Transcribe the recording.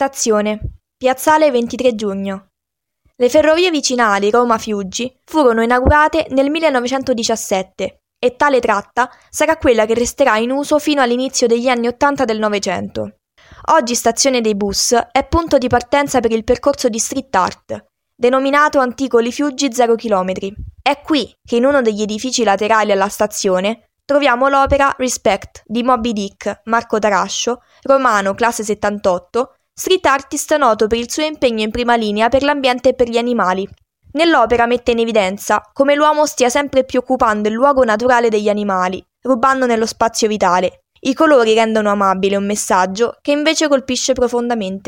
Stazione. Piazzale 23 giugno. Le ferrovie vicinali Roma-Fiuggi furono inaugurate nel 1917 e tale tratta sarà quella che resterà in uso fino all'inizio degli anni Ottanta del Novecento. Oggi stazione dei bus è punto di partenza per il percorso di street art, denominato Anticoli Fiuggi 0 km. È qui che in uno degli edifici laterali alla stazione troviamo l'opera Respect di Moby Dick, Marco Tarascio, romano classe 78, street artist noto per il suo impegno in prima linea per l'ambiente e per gli animali. Nell'opera mette in evidenza come l'uomo stia sempre più occupando il luogo naturale degli animali, rubandone lo spazio vitale. I colori rendono amabile un messaggio che invece colpisce profondamente.